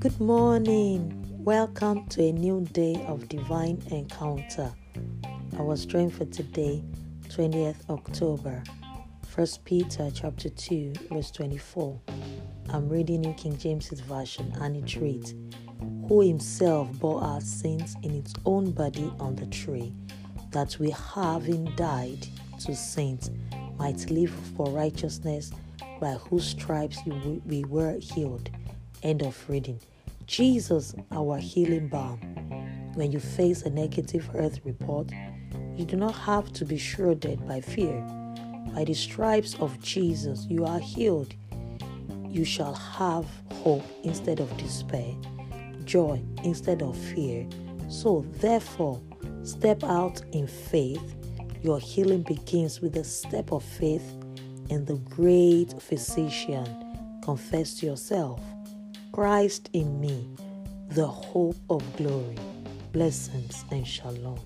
Good morning. Welcome to a new day of divine encounter. Our strength for today, 20th October, 1 Peter chapter 2, verse 24. I'm reading in King James's version and it reads, Who himself bore our sins in his own body on the tree, that we having died to sins might live for righteousness, by whose stripes we were healed. End of reading. Jesus, our healing balm. When you face a negative earth report, you do not have to be shrouded by fear. By the stripes of Jesus, you are healed. You shall have hope instead of despair, joy instead of fear. So, therefore, step out in faith. Your healing begins with a step of faith in the great physician. Confess to yourself. Christ in me, the hope of glory. Blessings and shalom.